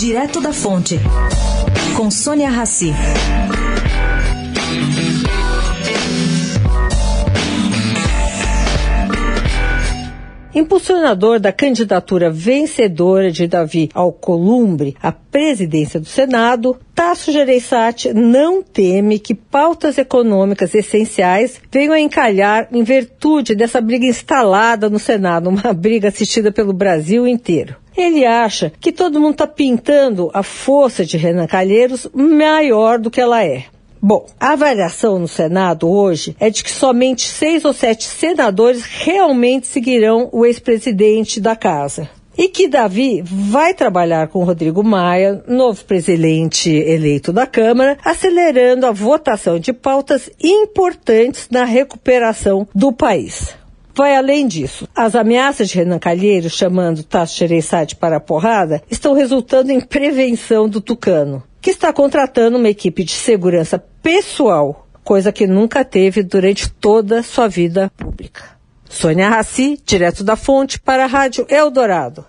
Direto da Fonte, com Sônia Rassi. Impulsionador da candidatura vencedora de Davi Alcolumbre à presidência do Senado, Tasso Gereissati não teme que pautas econômicas essenciais venham a encalhar em virtude dessa briga instalada no Senado, uma briga assistida pelo Brasil inteiro. Ele acha que todo mundo está pintando a força de Renan Calheiros maior do que ela é. Bom, a avaliação no Senado hoje é de que somente seis ou sete senadores realmente seguirão o ex-presidente da casa. E que Davi vai trabalhar com Rodrigo Maia, novo presidente eleito da Câmara, acelerando a votação de pautas importantes na recuperação do país. Vai além disso. As ameaças de Renan Calheiros, chamando Tasso Gereissati para a porrada, estão resultando em prevenção do Tucano, que está contratando uma equipe de segurança pessoal, coisa que nunca teve durante toda sua vida pública. Sônia Raci, direto da fonte, para a Rádio Eldorado.